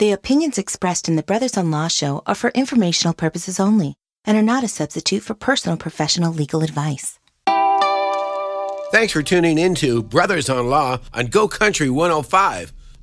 The opinions expressed in the Brothers on Law show are for informational purposes only and are not a substitute for personal professional legal advice. Thanks for tuning in to Brothers on Law on Go Country 105.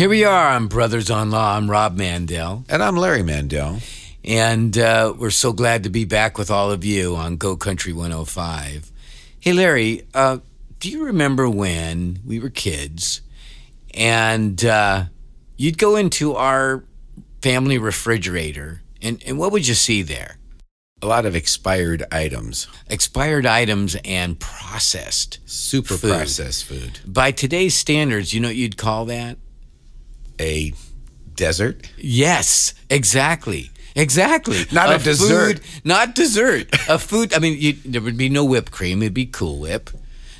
Here we are on Brothers on Law. I'm Rob Mandel. And I'm Larry Mandel. And uh, we're so glad to be back with all of you on Go Country 105. Hey, Larry, uh, do you remember when we were kids and uh, you'd go into our family refrigerator and, and what would you see there? A lot of expired items. Expired items and processed. Super food. processed food. By today's standards, you know what you'd call that? A desert? Yes, exactly. Exactly. Not a, a dessert. Food, not dessert. a food. I mean, you, there would be no whipped cream. It'd be Cool Whip.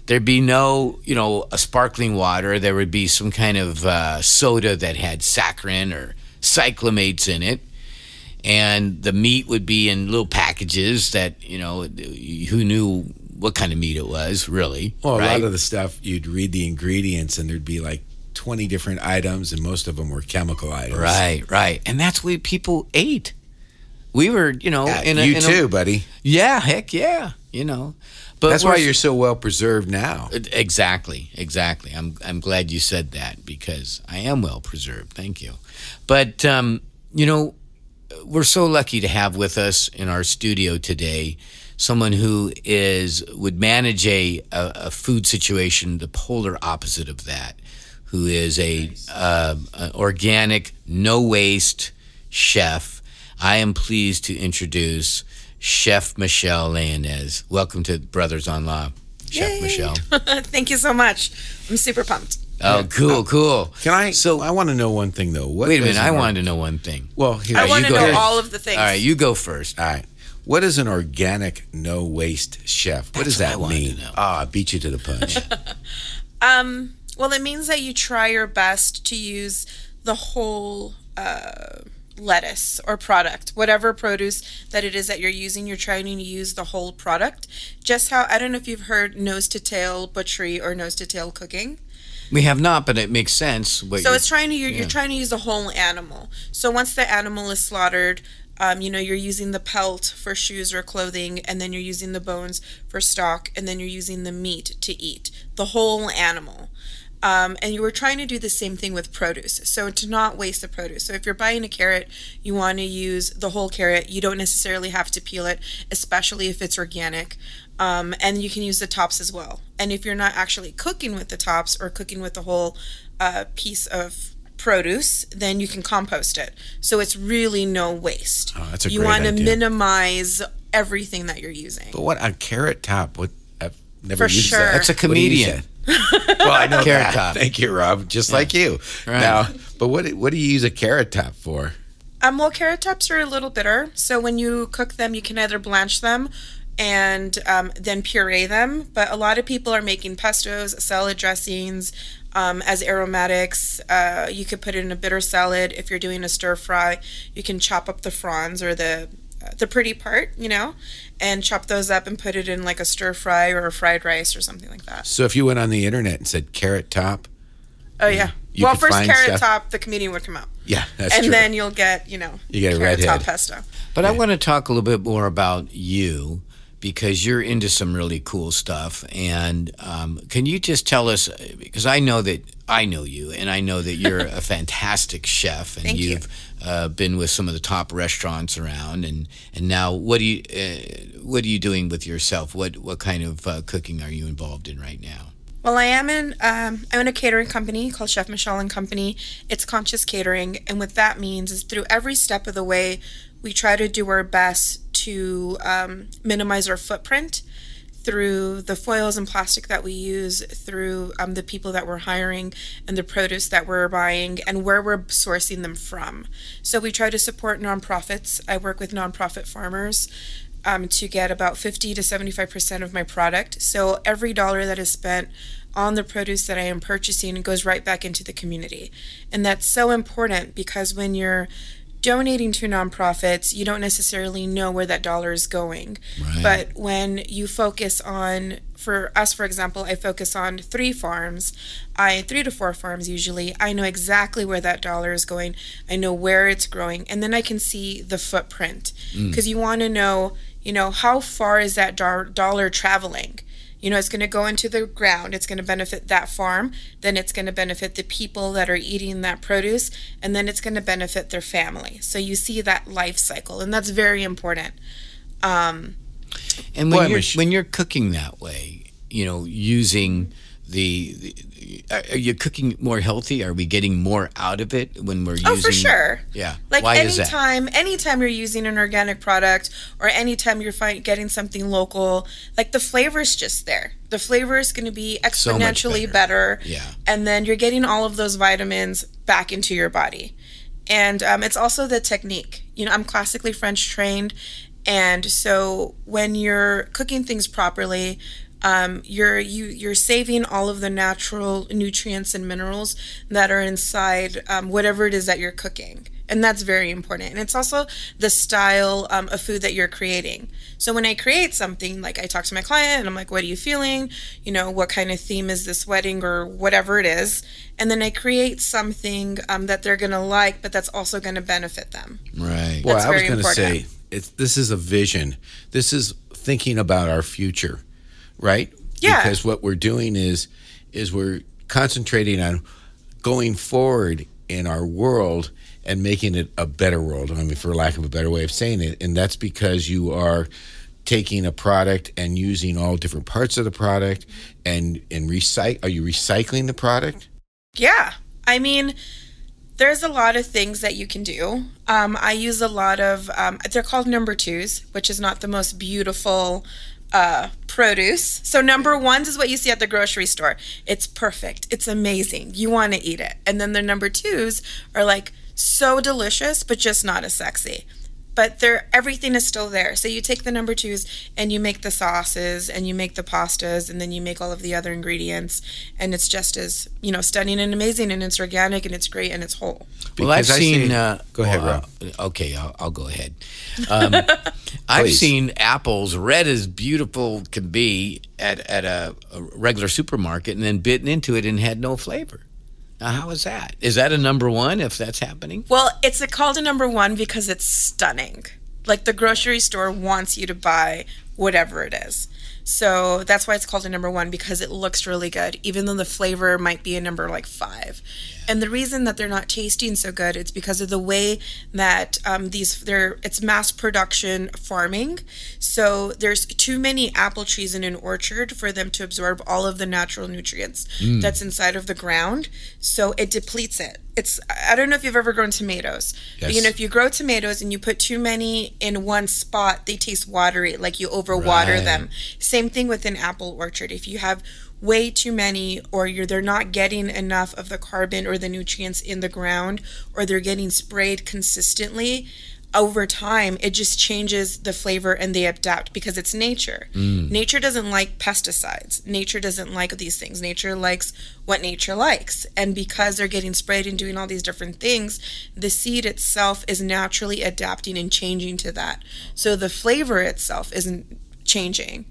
There'd be no, you know, a sparkling water. There would be some kind of uh, soda that had saccharin or cyclamates in it. And the meat would be in little packages that, you know, who knew what kind of meat it was, really. Well, right? a lot of the stuff, you'd read the ingredients and there'd be like 20 different items, and most of them were chemical items. Right, right. And that's what people ate. We were, you know, yeah, in a, you in too, a, buddy. Yeah, heck yeah, you know. But that's why you're so well preserved now. Exactly, exactly. I'm I'm glad you said that because I am well preserved. Thank you. But um, you know, we're so lucky to have with us in our studio today someone who is would manage a, a, a food situation the polar opposite of that who is a nice. uh, an organic, no waste chef. I am pleased to introduce Chef Michelle Leonez. Welcome to Brothers on Law, Chef Yay. Michelle. Thank you so much. I'm super pumped. Oh, cool, cool. Can I? So I want to know one thing though. What wait a minute. I wanted to know one thing. Well, here, I want to know ahead. all of the things. All right, you go first. All right. What is an organic, no waste chef? What That's does that what I mean? to know. Ah, I beat you to the punch. um. Well, it means that you try your best to use the whole uh, lettuce or product, whatever produce that it is that you're using. You're trying to use the whole product. Just how I don't know if you've heard nose to tail butchery or nose to tail cooking. We have not, but it makes sense. so it's trying to you're, yeah. you're trying to use the whole animal. So once the animal is slaughtered, um, you know, you're using the pelt for shoes or clothing, and then you're using the bones for stock, and then you're using the meat to eat. The whole animal. Um, and you were trying to do the same thing with produce. So to not waste the produce. So if you're buying a carrot, you want to use the whole carrot. You don't necessarily have to peel it, especially if it's organic. Um, and you can use the tops as well. And if you're not actually cooking with the tops or cooking with the whole uh, piece of produce, then you can compost it. So it's really no waste. Oh, that's a you want to minimize everything that you're using. But what a carrot top? What I've never For used sure. that. That's a What comedian. Say? well, I know Carrot that. top. Thank you, Rob. Just like you. Right. Now, but what what do you use a carrot top for? Um, well, carrot tops are a little bitter, so when you cook them, you can either blanch them and um, then puree them. But a lot of people are making pestos, salad dressings um, as aromatics. Uh, you could put it in a bitter salad. If you're doing a stir fry, you can chop up the fronds or the the pretty part, you know, and chop those up and put it in like a stir fry or a fried rice or something like that. So if you went on the internet and said carrot top, Oh yeah. You well, first carrot stuff- top, the comedian would come out, yeah, that's and true. then you'll get you know You get a carrot top pesto. But I want to talk a little bit more about you because you're into some really cool stuff. And um, can you just tell us? Because I know that I know you, and I know that you're a fantastic chef, and Thank you. Uh, been with some of the top restaurants around. And and now, what do you uh, what are you doing with yourself? What what kind of uh, cooking are you involved in right now? Well, I am in. Um, I own a catering company called Chef Michelle and Company. It's conscious catering, and what that means is through every step of the way, we try to do our best to um, minimize our footprint through the foils and plastic that we use, through um, the people that we're hiring and the produce that we're buying, and where we're sourcing them from. So we try to support nonprofits. I work with nonprofit farmers um, to get about 50 to 75% of my product. So every dollar that is spent on the produce that I am purchasing goes right back into the community. And that's so important because when you're donating to nonprofits, you don't necessarily know where that dollar is going. Right. But when you focus on, for us, for example, I focus on three farms, I three to four farms usually. I know exactly where that dollar is going. I know where it's growing, and then I can see the footprint mm. because you want to know, you know, how far is that dar- dollar traveling. You know, it's going to go into the ground. It's going to benefit that farm. Then it's going to benefit the people that are eating that produce. And then it's going to benefit their family. So you see that life cycle. And that's very important. Um, And Boy, when you're when you're cooking that way, you know, using the, the are you cooking more healthy? Are we getting more out of it when we're oh, using? Oh, for sure. Yeah. Like Why is anytime, anytime you're using an organic product or anytime you're find, getting something local, like the flavor's just there. The flavor is going to be So exponentially better. better. Yeah. And then you're getting all of those vitamins back into your body. And um, it's also the technique. You know, I'm classically French trained. And so when you're cooking things properly, um, you're you you're saving all of the natural nutrients and minerals that are inside um, whatever it is that you're cooking, and that's very important. And it's also the style um, of food that you're creating. So when I create something, like I talk to my client and I'm like, "What are you feeling? You know, what kind of theme is this wedding or whatever it is?" And then I create something um, that they're gonna like, but that's also gonna benefit them. Right. Well, That's I was going to important. say it's this is a vision. This is thinking about our future, right? Yeah. Because what we're doing is is we're concentrating on going forward in our world and making it a better world. I mean, for lack of a better way of saying it, and that's because you are taking a product and using all different parts of the product and and recycle. Are you recycling the product? Yeah. I mean, there's a lot of things that you can do. Um, I use a lot of, um, they're called number twos, which is not the most beautiful uh, produce. So, number ones is what you see at the grocery store. It's perfect, it's amazing. You want to eat it. And then the number twos are like so delicious, but just not as sexy but they're everything is still there. So you take the number twos and you make the sauces and you make the pastas and then you make all of the other ingredients and it's just as you know stunning and amazing and it's organic and it's great and it's whole. Well, I've Because seen. see- uh, Go ahead, well, Rob. uh, okay, I'll, I'll go ahead. Um, I've seen apples red as beautiful can be at, at a, a regular supermarket and then bitten into it and had no flavor. Now, how is that? Is that a number one if that's happening? Well, it's a called a number one because it's stunning. Like the grocery store wants you to buy whatever it is. So that's why it's called a number one because it looks really good, even though the flavor might be a number like five. And the reason that they're not tasting so good, it's because of the way that um, these they're it's mass production farming. So there's too many apple trees in an orchard for them to absorb all of the natural nutrients that's inside of the ground. So it depletes it. It's I don't know if you've ever grown tomatoes. But, you know, if you grow tomatoes and you put too many in one spot, they taste watery, like you overwater Right. them. Same thing with an apple orchard. If you have way too many or you're they're not getting enough of the carbon or the nutrients in the ground or they're getting sprayed consistently over time it just changes the flavor and they adapt because it's nature. Mm. Nature doesn't like pesticides. Nature doesn't like these things. Nature likes what nature likes. And because they're getting sprayed and doing all these different things the seed itself is naturally adapting and changing to that. So the flavor itself isn't changing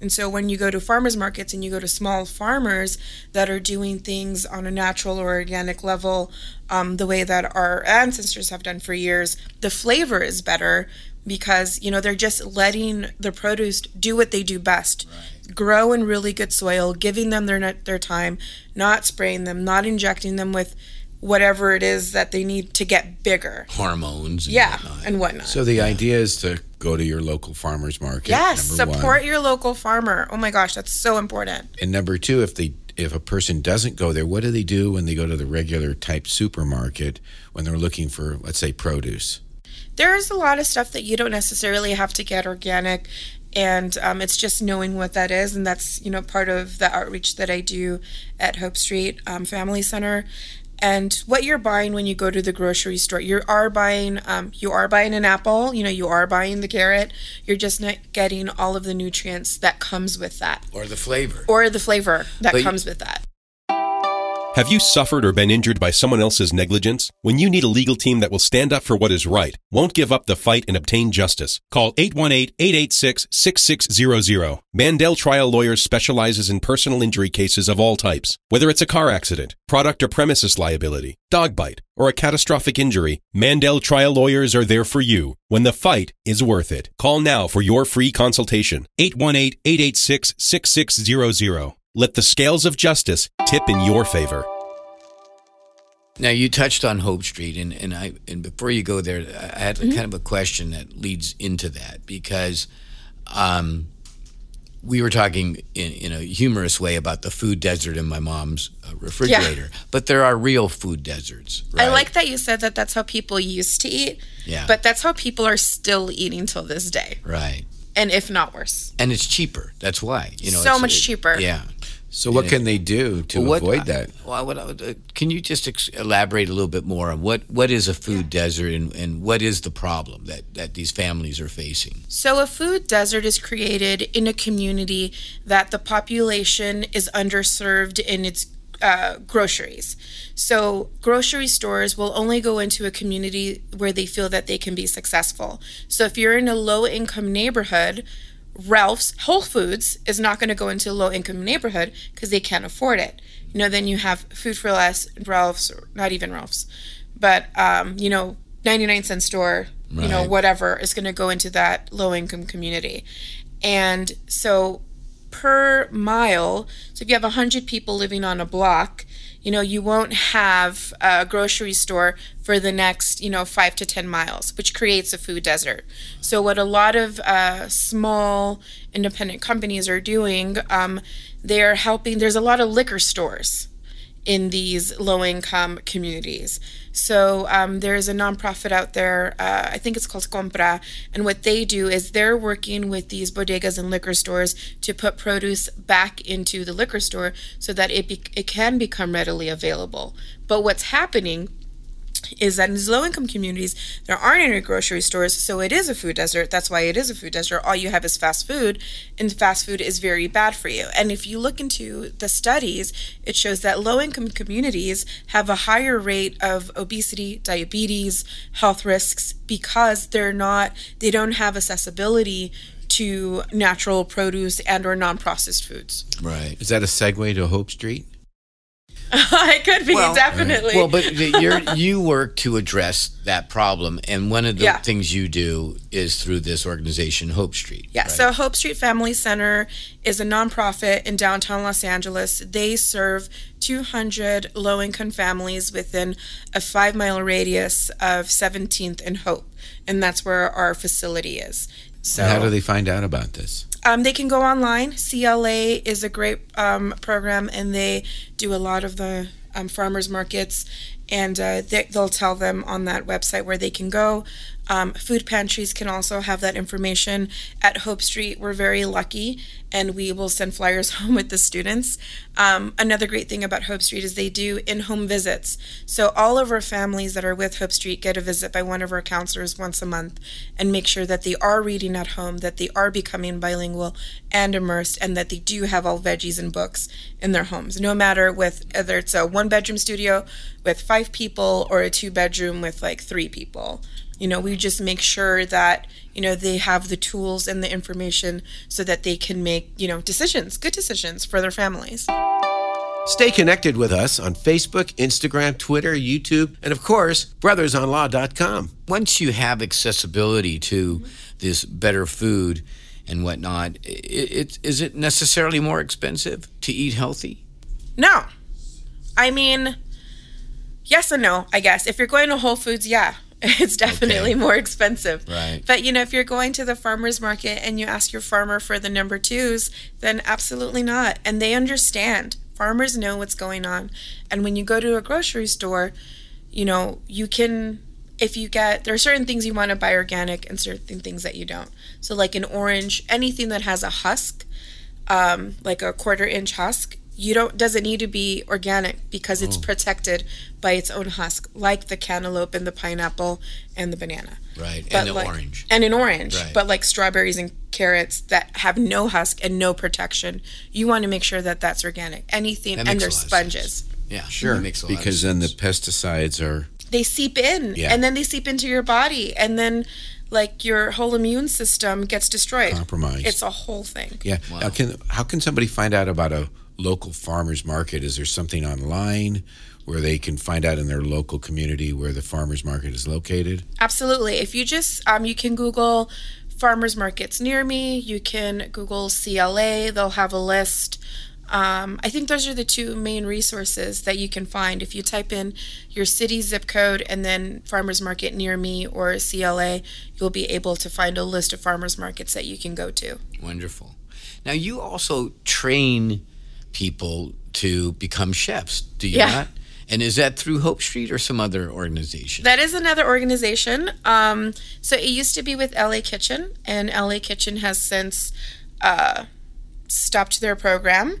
and so when you go to farmers markets and you go to small farmers that are doing things on a natural or organic level, um, the way that our ancestors have done for years, the flavor is better because you know they're just letting the produce do what they do best. Grow in really good soil, giving them their their time, not spraying them, not injecting them with whatever it is that they need to get bigger. Hormones. And Yeah, whatnot. and whatnot. So the idea is to go to your local farmers market. yes, support one. your local farmer. Oh my gosh, that's so important. And number two, if they if a person doesn't go there, what do they do when they go to the regular type supermarket when they're looking for, let's say, produce? there's a lot of stuff that you don't necessarily have to get organic and um, it's just knowing what that is and that's you know part of the outreach that i do at hope street um, family center and what you're buying when you go to the grocery store you are buying um, you are buying an apple you know you are buying the carrot. You're just not getting all of the nutrients that comes with that. Or the flavor. Or the flavor that But- comes with that Have you suffered or been injured by someone else's negligence? When you need a legal team that will stand up for what is right, won't give up the fight and obtain justice, call 818-886-6600. Mandel Trial Lawyers specializes in personal injury cases of all types. Whether it's a car accident, product or premises liability, dog bite, or a catastrophic injury, Mandel Trial Lawyers are there for you when the fight is worth it. Call now for your free consultation. 818-886-6600. Let the scales of justice tip in your favor. Now you touched on Hope Street, and, and I and before you go there, I had Mm-hmm. kind of a question that leads into that because um, we were talking in, in a humorous way about the food desert in my mom's uh, refrigerator, but there are real food deserts. Right? I like that you said that that's how people used to eat. Yeah. But that's how people are still eating till this day, right, and if not worse. and it's cheaper. That's why you know So it's- much it- cheaper. Yeah. So what can they do to Well, what- avoid that? Well, what, uh, can you just ex- elaborate a little bit more on what, what is a food desert and, and what is the problem that, that these families are facing? So, a food desert is created in a community that the population is underserved in its uh, groceries. So, grocery stores will only go into a community where they feel that they can be successful. So, if you're in a low income neighborhood, Ralph's Whole Foods is not going to go into a low income neighborhood because they can't afford it. You know, then you have Food for Less, Ralph's, not even Ralph's, but um, you know, 99 cent store, you know, whatever is going to go into that low income community. And so per mile, so if you have 100 people living on a block, you know, you won't have a grocery store for the next, you know, five to 10 miles, which creates a food desert. So, what a lot of uh, small independent companies are doing, um, they're helping, there's a lot of liquor stores in these low income communities. So um, there's a nonprofit out there, uh, I think it's called Compra, and what they do is they're working with these bodegas and liquor stores to put produce back into the liquor store so that it, be- it can become readily available. But what's happening is that in these low income communities, there aren't any grocery stores, so it is a food desert. That's why it is a food desert. All you have is fast food, and fast food is very bad for you. And if you look into the studies, it shows that low income communities have a higher rate of obesity, diabetes, health risks because they're not, they don't have accessibility to natural produce and or non-processed foods. Right. Is that a segue to Hope Street? it could be Well, definitely. Well, but you're, you work to address that problem, and one of the Yeah. things you do is through this organization, Hope Street. Yeah, right? so Hope Street Family Center is a nonprofit in downtown Los Angeles. They serve 200 low income families within a five mile radius of 17th and Hope, and that's where our facility is. So, And how do they find out about this? Um, they can go online. SEE-LA is a great um, program, and they do a lot of the um, farmers markets, and uh, they, they'll tell them on that website where they can go. Um, food pantries can also have that information. At Hope Street, we're very lucky, and we will send flyers home with the students. Um, another great thing about Hope Street is they do in home visits. So, all of our families that are with Hope Street get a visit by one of our counselors once a month and make sure that they are reading at home, that they are becoming bilingual and immersed, and that they do have all veggies and books in their homes. No matter with whether it's a one bedroom studio with five people or a two bedroom with like three people. You know, we just make sure that, you know, they have the tools and the information so that they can make, you know, decisions, good decisions for their families. Stay connected with us on Facebook, Instagram, Twitter, YouTube, and of course, brothersonlaw.com. once you have accessibility to this better food and whatnot, i it, is it necessarily more expensive to eat healthy? No. I mean, yes and no, I guess. If you're going to Whole Foods, yeah, it's definitely Okay. more expensive. Right. But, you know, if you're going to the farmer's market and you ask your farmer for the number twos, then absolutely not. And they understand. Farmers know what's going on. And when you go to a grocery store, you know, you can if you get there are certain things you want to buy organic and certain things that you don't. So like an orange, anything that has a husk, um, like a quarter inch husk, you don't doesn't need to be organic because it's oh. protected by its own husk, like the cantaloupe and the pineapple and the banana. Right, But and the like- orange. And an orange. Right. But like strawberries and carrots that have no husk and no protection, you want to make sure that that's organic. Anything, That and makes they're a lot of sponges. sense. Yeah, Sure. that makes a lot of because then the pesticides are They seep in, Yeah. and then they seep into your body, and then like your whole immune system gets destroyed. compromised. It's a whole thing. Yeah. Now, can how can somebody find out about a local farmers market? Is there something online where they can find out in their local community where the farmers market is located? Absolutely. If you just um, you can Google farmers markets near me. You can Google SEE-LA. They'll have a list. Um, I think those are the two main resources that you can find. If you type in your city zip code and then farmers market near me or SEE-LA, you'll be able to find a list of farmers markets that you can go to. Wonderful. Now you also train people to become chefs, do you Yeah. not? And is that through Hope Street or some other organization? That is another organization. Um, so it used to be with LA Kitchen, and LA Kitchen has since uh, stopped their program.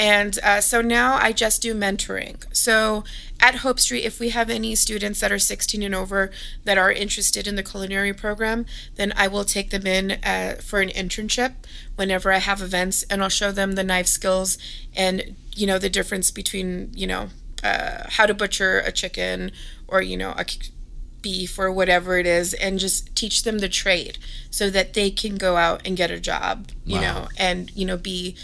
And uh, so now I just do mentoring. So at Hope Street, if we have any students that are 16 and over that are interested in the culinary program, then I will take them in uh, for an internship whenever I have events, and I'll show them the knife skills and you know the difference between you know uh, how to butcher a chicken or you know a beef or whatever it is and just teach them the trade so that they can go out and get a job you Wow. know and you know be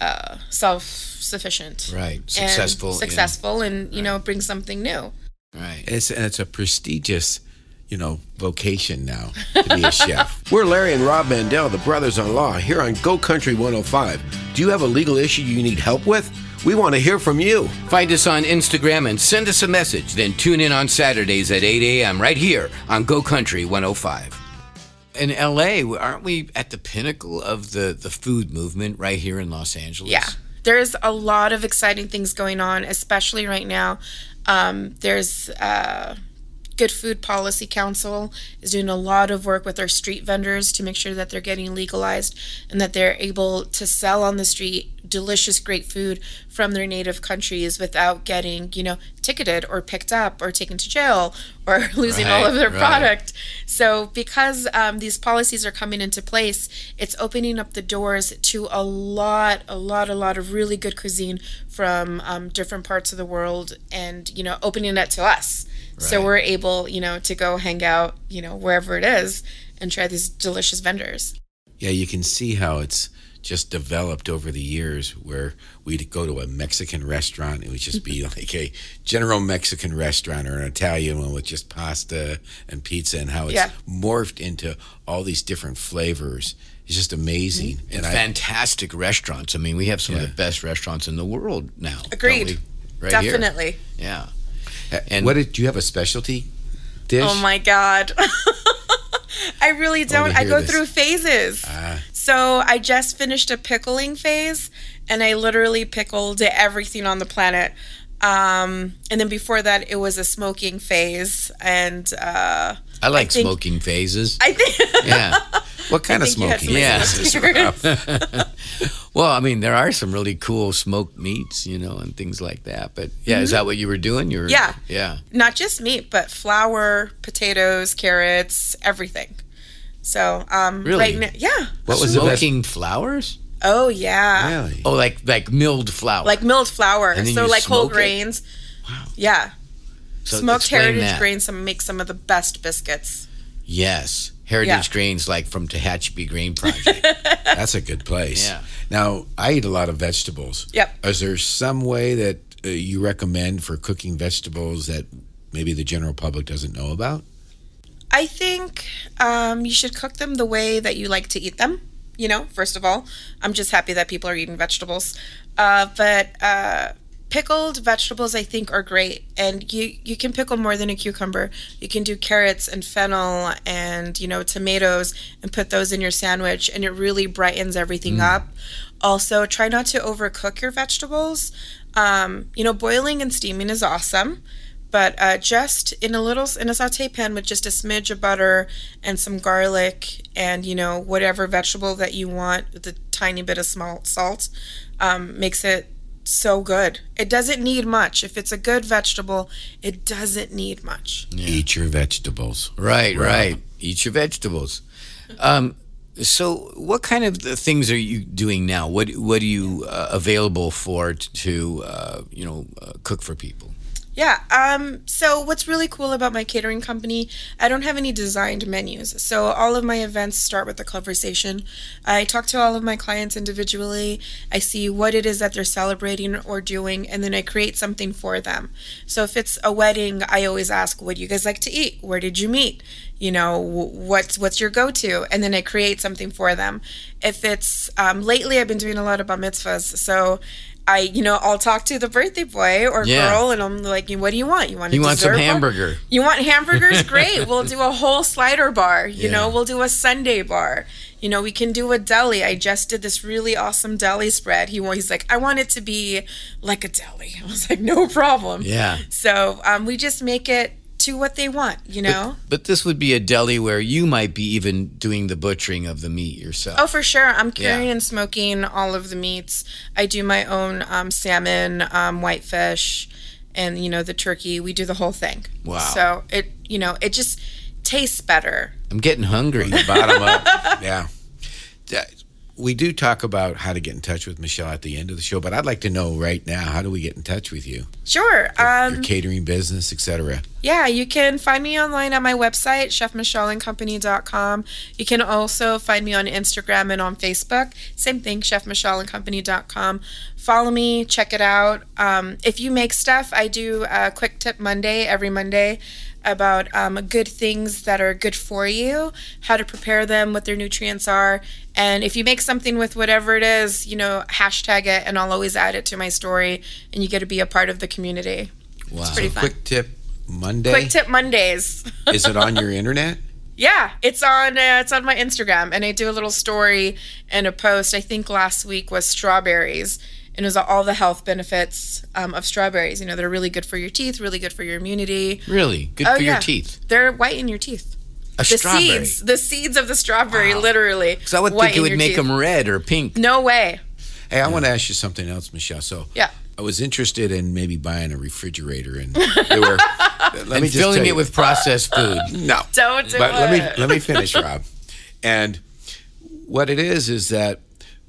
uh, self-sufficient Right. and Successful. in- successful and you know bring something new right. It's and it's a prestigious, you know, vocation now to be a chef. We're Larry and Rob Mandel, the brothers in law, here on Go Country 105. Do you have a legal issue you need help with? We want to hear from you. Find us on Instagram and send us a message. Then tune in on Saturdays at 8 a.m. right here on Go Country 105. In LA, aren't we at the pinnacle of the, the food movement right here in Los Angeles? Yeah. There's a lot of exciting things going on, especially right now. Um, there's uh, Good Food Policy Council is doing a lot of work with our street vendors to make sure that they're getting legalized and that they're able to sell on the street delicious, great food from their native countries without getting, you know, ticketed or picked up or taken to jail or losing all of their right. product. So, because um, these policies are coming into place, it's opening up the doors to a lot, a lot, a lot of really good cuisine from um, different parts of the world, and you know, opening it to us. So we're able, you know, to go hang out, you know, wherever it is, and try these delicious vendors. Yeah, you can see how it's just developed over the years where we'd go to a Mexican restaurant, it would just be like a general Mexican restaurant or an Italian one with just pasta and pizza and how it's Yeah. morphed into all these different flavors. It's just amazing. Mm-hmm. And fantastic restaurants. I mean, we have some of the best restaurants in the world now. Agreed. we? Right here. Definitely. Yeah. I, and- what did do you have a specialty dish? Oh my god. I really don't. I hear go this. through phases. Ah. So I just finished a pickling phase and I literally pickled everything on the planet. Um, and then before that it was a smoking phase and uh, I like think- smoking phases. I think yeah. What kind of think you smoking? some Yeah. Well, I mean, there are some really cool smoked meats, you know, and things like that. But yeah, is that what you were doing? You were, Mm-hmm. Yeah. Yeah. not just meat, but flour, potatoes, carrots, everything. So um Really? right now yeah. What was the? Smoking flowers? Oh yeah. Really? Oh, like like milled flour. Like milled flour. And then So you like whole it? grains. Wow. Yeah. So Smoked heritage that. grains some make some of the best biscuits. Yes, heritage Yeah. grains like from Tehachapi Grain Project. That's a good place. Yeah. Now, I eat a lot of vegetables. Yep. Is there some way that uh, you recommend for cooking vegetables that maybe the general public doesn't know about? I think um, you should cook them the way that you like to eat them. You know, first of all, I'm just happy that people are eating vegetables. Uh, but uh, pickled vegetables, I think, are great, and you you can pickle more than a cucumber. You can do carrots and fennel and you know tomatoes and put those in your sandwich, and it really brightens everything up. Also, try not to overcook your vegetables. Um, you know, boiling and steaming is awesome, but uh, just in a little in a saute pan with just a smidge of butter and some garlic and you know whatever vegetable that you want with a tiny bit of small salt um, makes it so good. It doesn't need much. If it's a good vegetable, it doesn't need much. Eat your vegetables. Right, right. Eat your vegetables. Um, so, what kind of things are you doing now? What What are you uh, available for t- to uh, you know uh, cook for people? Yeah. Um, so what's really cool about my catering company, I don't have any designed menus. So all of my events start with a conversation. I talk to all of my clients individually. I see what it is that they're celebrating or doing, and then I create something for them. So if it's a wedding, I always ask, "What do you guys like to eat? Where did you meet? You know, what's what's your go-to?" And then I create something for them. If it's um, lately, I've been doing a lot of bar mitzvahs, so I, you know, I'll talk to the birthday boy or Yeah. girl, and I'm like, "What do you want? You want a He wants some dessert bar? hamburger. You want hamburgers? Great. we'll do a whole slider bar. You know, we'll do a sundae bar. You know, we can do a deli. I just did this really awesome deli spread. He he's like, I want it to be like a deli. I was like, no problem. Yeah. So um, we just make it to what they want. You know. But this would be a deli where you might be even doing the butchering of the meat yourself. Oh, for sure. I'm Yeah. curing and smoking all of the meats. I do my own um, salmon, um, whitefish, and you know the turkey. We do the whole thing. Wow. So it, you know, it just tastes better. I'm getting hungry. Bottom up. Yeah. We do talk about how to get in touch with Michelle at the end of the show, but I'd like to know right now how do we get in touch with you? Sure. Um, Your catering business, etc. Yeah, you can find me online at my website, chefmichelleandcompany.com. You can also find me on Instagram and on Facebook. Same thing, chefmichelleandcompany.com. Follow me, check it out. Um, if you make stuff, I do a quick tip Monday every Monday about um, good things that are good for you, how to prepare them, what their nutrients are. And if you make something with whatever it is, you know, hashtag it, and I'll always add it to my story, and you get to be a part of the community. Wow. It's pretty fun. Quick tip Monday. Quick tip Mondays. Is it on your internet? Yeah, it's on uh, it's on my Instagram, and I do a little story and a post. I think last week was strawberries, and it was all the health benefits um, of strawberries. You know, they're really good for your teeth, really good for your immunity. Really good Oh, for your yeah. teeth. They're white in your teeth. A The strawberry. seeds, the seeds of the strawberry, literally. Because I would think it would make teeth. them red or pink. No way. Hey, I want to ask you something else, Michelle. So, Yeah. I was interested in maybe buying a refrigerator, and they were. let And filling it with processed food. no. Don't do but let me let me finish, Rob. And what it is is that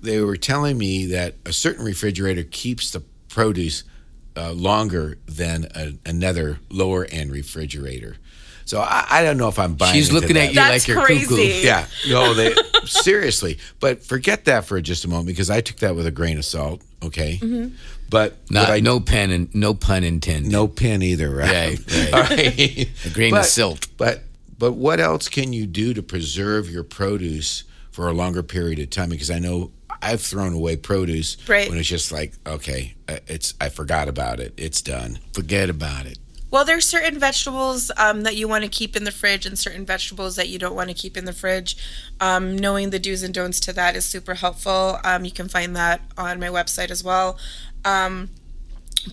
they were telling me that a certain refrigerator keeps the produce uh, longer than a, another lower end refrigerator. So I, I don't know if I'm buying. She's into looking that. at you That's like you're crazy. cuckoo. Yeah, no, they seriously. But forget that for just a moment because I took that with a grain of salt. Okay, Mm-hmm. but Not, what I no pen and no pun intended. no pin either, right? Right, right. All right. A grain of But- silt. But but what else can you do to preserve your produce for a longer period of time? Because I know I've thrown away produce Right. when it's just like okay, uh, it's I forgot about it. It's done. Forget about it. Well, there's certain vegetables um, that you want to keep in the fridge, and certain vegetables that you don't want to keep in the fridge. Um, knowing the do's and don'ts to that is super helpful. Um, you can find that on my website as well. Um,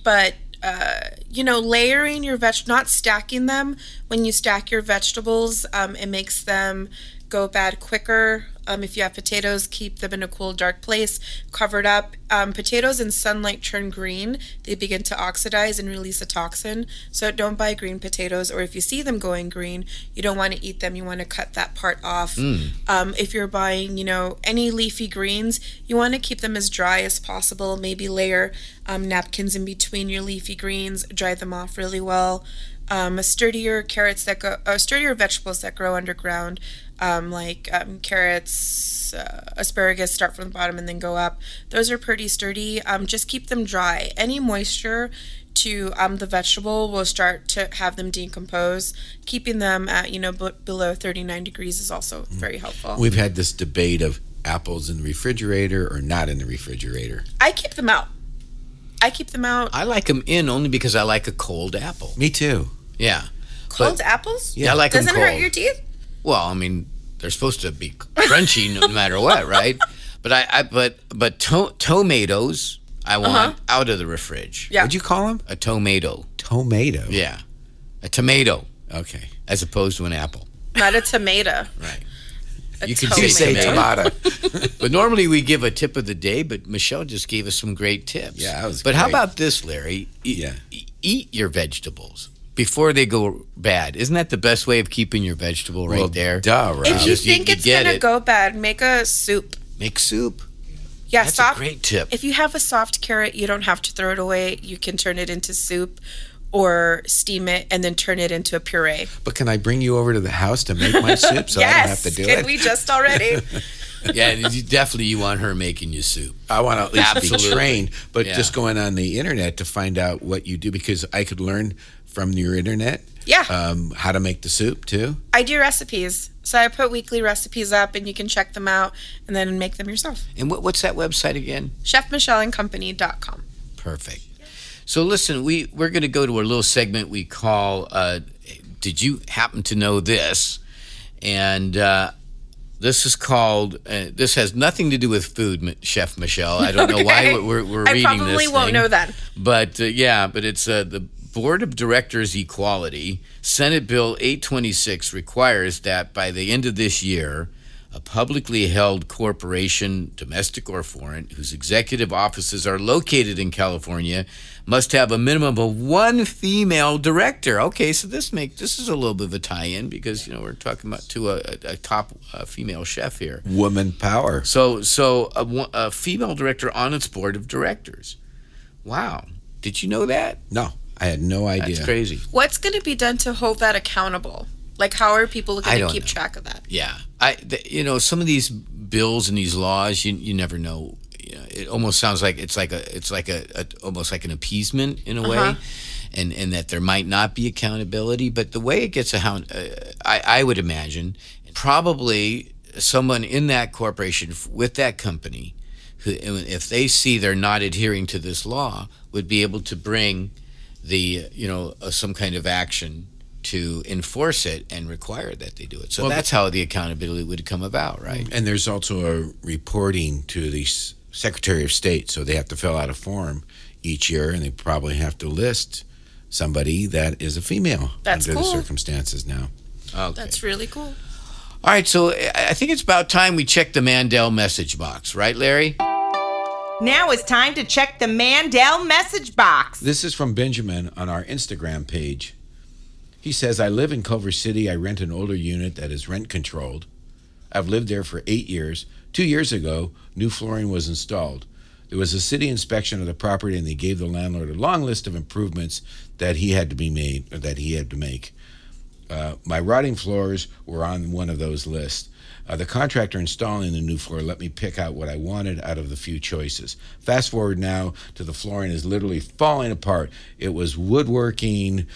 but uh, you know, layering your veg, not stacking them. When you stack your vegetables, um, it makes them go bad quicker. Um, if you have potatoes, keep them in a cool, dark place, covered up. Um, potatoes in sunlight turn green. They begin to oxidize and release a toxin. So don't buy green potatoes, or if you see them going green, you don't want to eat them. You want to cut that part off. Um, if you're buying, you know, any leafy greens, you want to keep them as dry as possible. Maybe layer um, napkins in between your leafy greens, dry them off really well. Um, sturdier carrots that go, uh, sturdier vegetables that grow underground, um, like um, carrots, uh, asparagus, start from the bottom and then go up. Those are pretty sturdy. Um, just keep them dry. Any moisture to um, the vegetable will start to have them decompose. Keeping them at you know b- below 39 degrees is also very helpful. We've had this debate of apples in the refrigerator or not in the refrigerator. I keep them out. I keep them out. I like them in only because I like a cold apple. Me too. Yeah. Cold but- apples? Yeah, I like 'em Doesn't hurt cold. your teeth? Well, I mean, they're supposed to be crunchy no matter what, right? But I, I but but to- tomatoes I want uh-huh. out of the fridge. Yeah. What'd you call them? A tomato. Tomato. Yeah. A tomato, Okay. as opposed to an apple. Not a tomato. Right. A You can tomato. say tomato. tomato. But normally we give a tip of the day, but Michelle just gave us some great tips. Yeah, that was But how about this, Larry? E- Yeah. e- eat your vegetables before they go bad. Isn't that the best way of keeping your vegetable right Well, there? duh, right? If you Just think you it's get gonna it. go bad, make a soup. Make soup. Yeah, That's soft. a great tip. If you have a soft carrot, you don't have to throw it away. You can turn it into soup or steam it and then turn it into a puree. But can I bring you over to the house to make my soup so I don't have to do can it? we just already? yeah, you, definitely you want her making you soup. I want to at least Absolutely. be trained, but Yeah. just going on the internet to find out what you do because I could learn from your internet. Yeah. Um, how to make the soup too. I do recipes. So I put weekly recipes up and you can check them out and then make them yourself. And what, what's that website again? ChefMichelleandCompany.com. Perfect. So listen, we we're going to go to a little segment we call uh, "Did you happen to know this?" And uh, this is called. Uh, this has nothing to do with food, M- Chef Michelle. I don't know why we're, we're reading this. I probably this. won't thing. know that. But uh, yeah, but it's uh, the Board of Directors Equality. Senate Bill 826 requires that by the end of this year, a publicly held corporation, domestic or foreign, whose executive offices are located in California, must have a minimum of one female director. Okay, so this make this is a little bit of a tie-in because you know we're talking about to a, a, top uh, female chef here. Woman power. So, so a, a female director on its board of directors. Wow, did you know that? No, I had no idea. That's crazy. What's going to be done to hold that accountable? Like, how are people going to keep know. track of that? Yeah, I th- you know some of these bills and these laws, you you never know. You know, it almost sounds like it's like a it's like a, a almost like an appeasement in a way, Uh-huh. and and that there might not be accountability. But the way it gets a hound, uh, I I would imagine probably someone in that corporation f- with that company, who if they see they're not adhering to this law, would be able to bring the you know uh, some kind of action to enforce it and require that they do it. So Well, that's how the accountability would come about, right? And there's also a reporting to the S- Secretary of State, so they have to fill out a form each year, and they probably have to list somebody that is a female That's under cool. the circumstances now. Okay. That's really cool. All right, so I I think it's about time we check the Mandel message box, right, Larry? Now it's time to check the Mandel message box. This is from Benjamin on our Instagram page. He says, I live in Culver City. I rent an older unit that is rent controlled. I've lived there for eight years. Two years ago, new flooring was installed. There was a city inspection of the property, and they gave the landlord a long list of improvements that he had to be made, or that he had to make. Uh, my rotting floors were on one of those lists. Uh, the contractor installing the new floor let me pick out what I wanted out of the few choices. Fast forward now to the flooring is literally falling apart. It was woodworking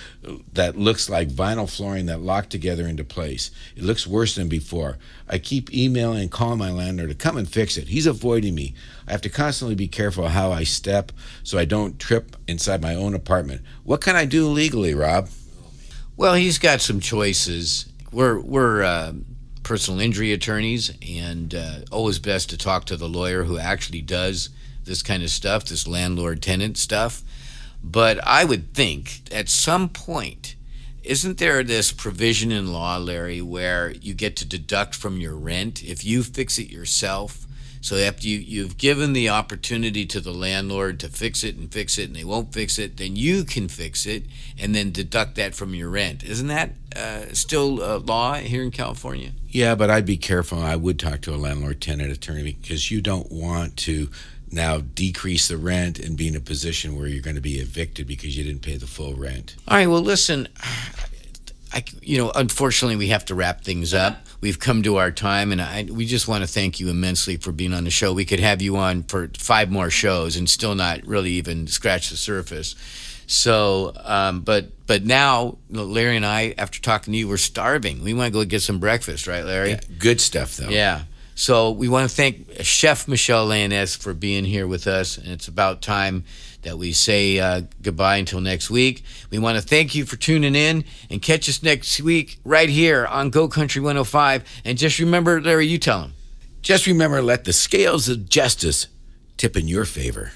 that looks like vinyl flooring that locked together into place. It looks worse than before. I keep emailing and calling my landlord to come and fix it. He's avoiding me. I have to constantly be careful how I step so I don't trip inside my own apartment. What can I do legally, Rob? Well, he's got some choices. We're we're uh, personal injury attorneys, and uh, always best to talk to the lawyer who actually does this kind of stuff, this landlord tenant stuff. But I would think at some point, isn't there this provision in law, Larry, where you get to deduct from your rent if you fix it yourself? So after you, you've given the opportunity to the landlord to fix it and fix it, and they won't fix it, then you can fix it and then deduct that from your rent. Isn't that uh, still uh, law here in California? Yeah, but I'd be careful. I would talk to a landlord tenant attorney because you don't want to now decrease the rent and be in a position where you're going to be evicted because you didn't pay the full rent. All right. Well, listen. I, you know, unfortunately, we have to wrap things up. We've come to our time, and I, we just want to thank you immensely for being on the show. We could have you on for five more shows and still not really even scratch the surface. So, um, but but now Larry and I, after talking to you, we're starving. We want to go get some breakfast, right, Larry? Yeah, Good stuff, though. Yeah. So we want to thank Chef Michelle Lanez for being here with us, and it's about time that we say uh, goodbye until next week. We want to thank you for tuning in and catch us next week right here on Go Country 105. And just remember, Larry, you tell them. Just remember, let the scales of justice tip in your favor.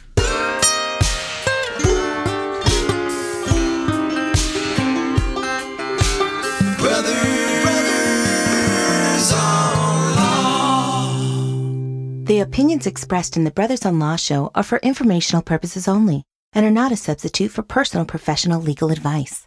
The opinions expressed in the Brothers on Law show are for informational purposes only and are not a substitute for personal professional legal advice.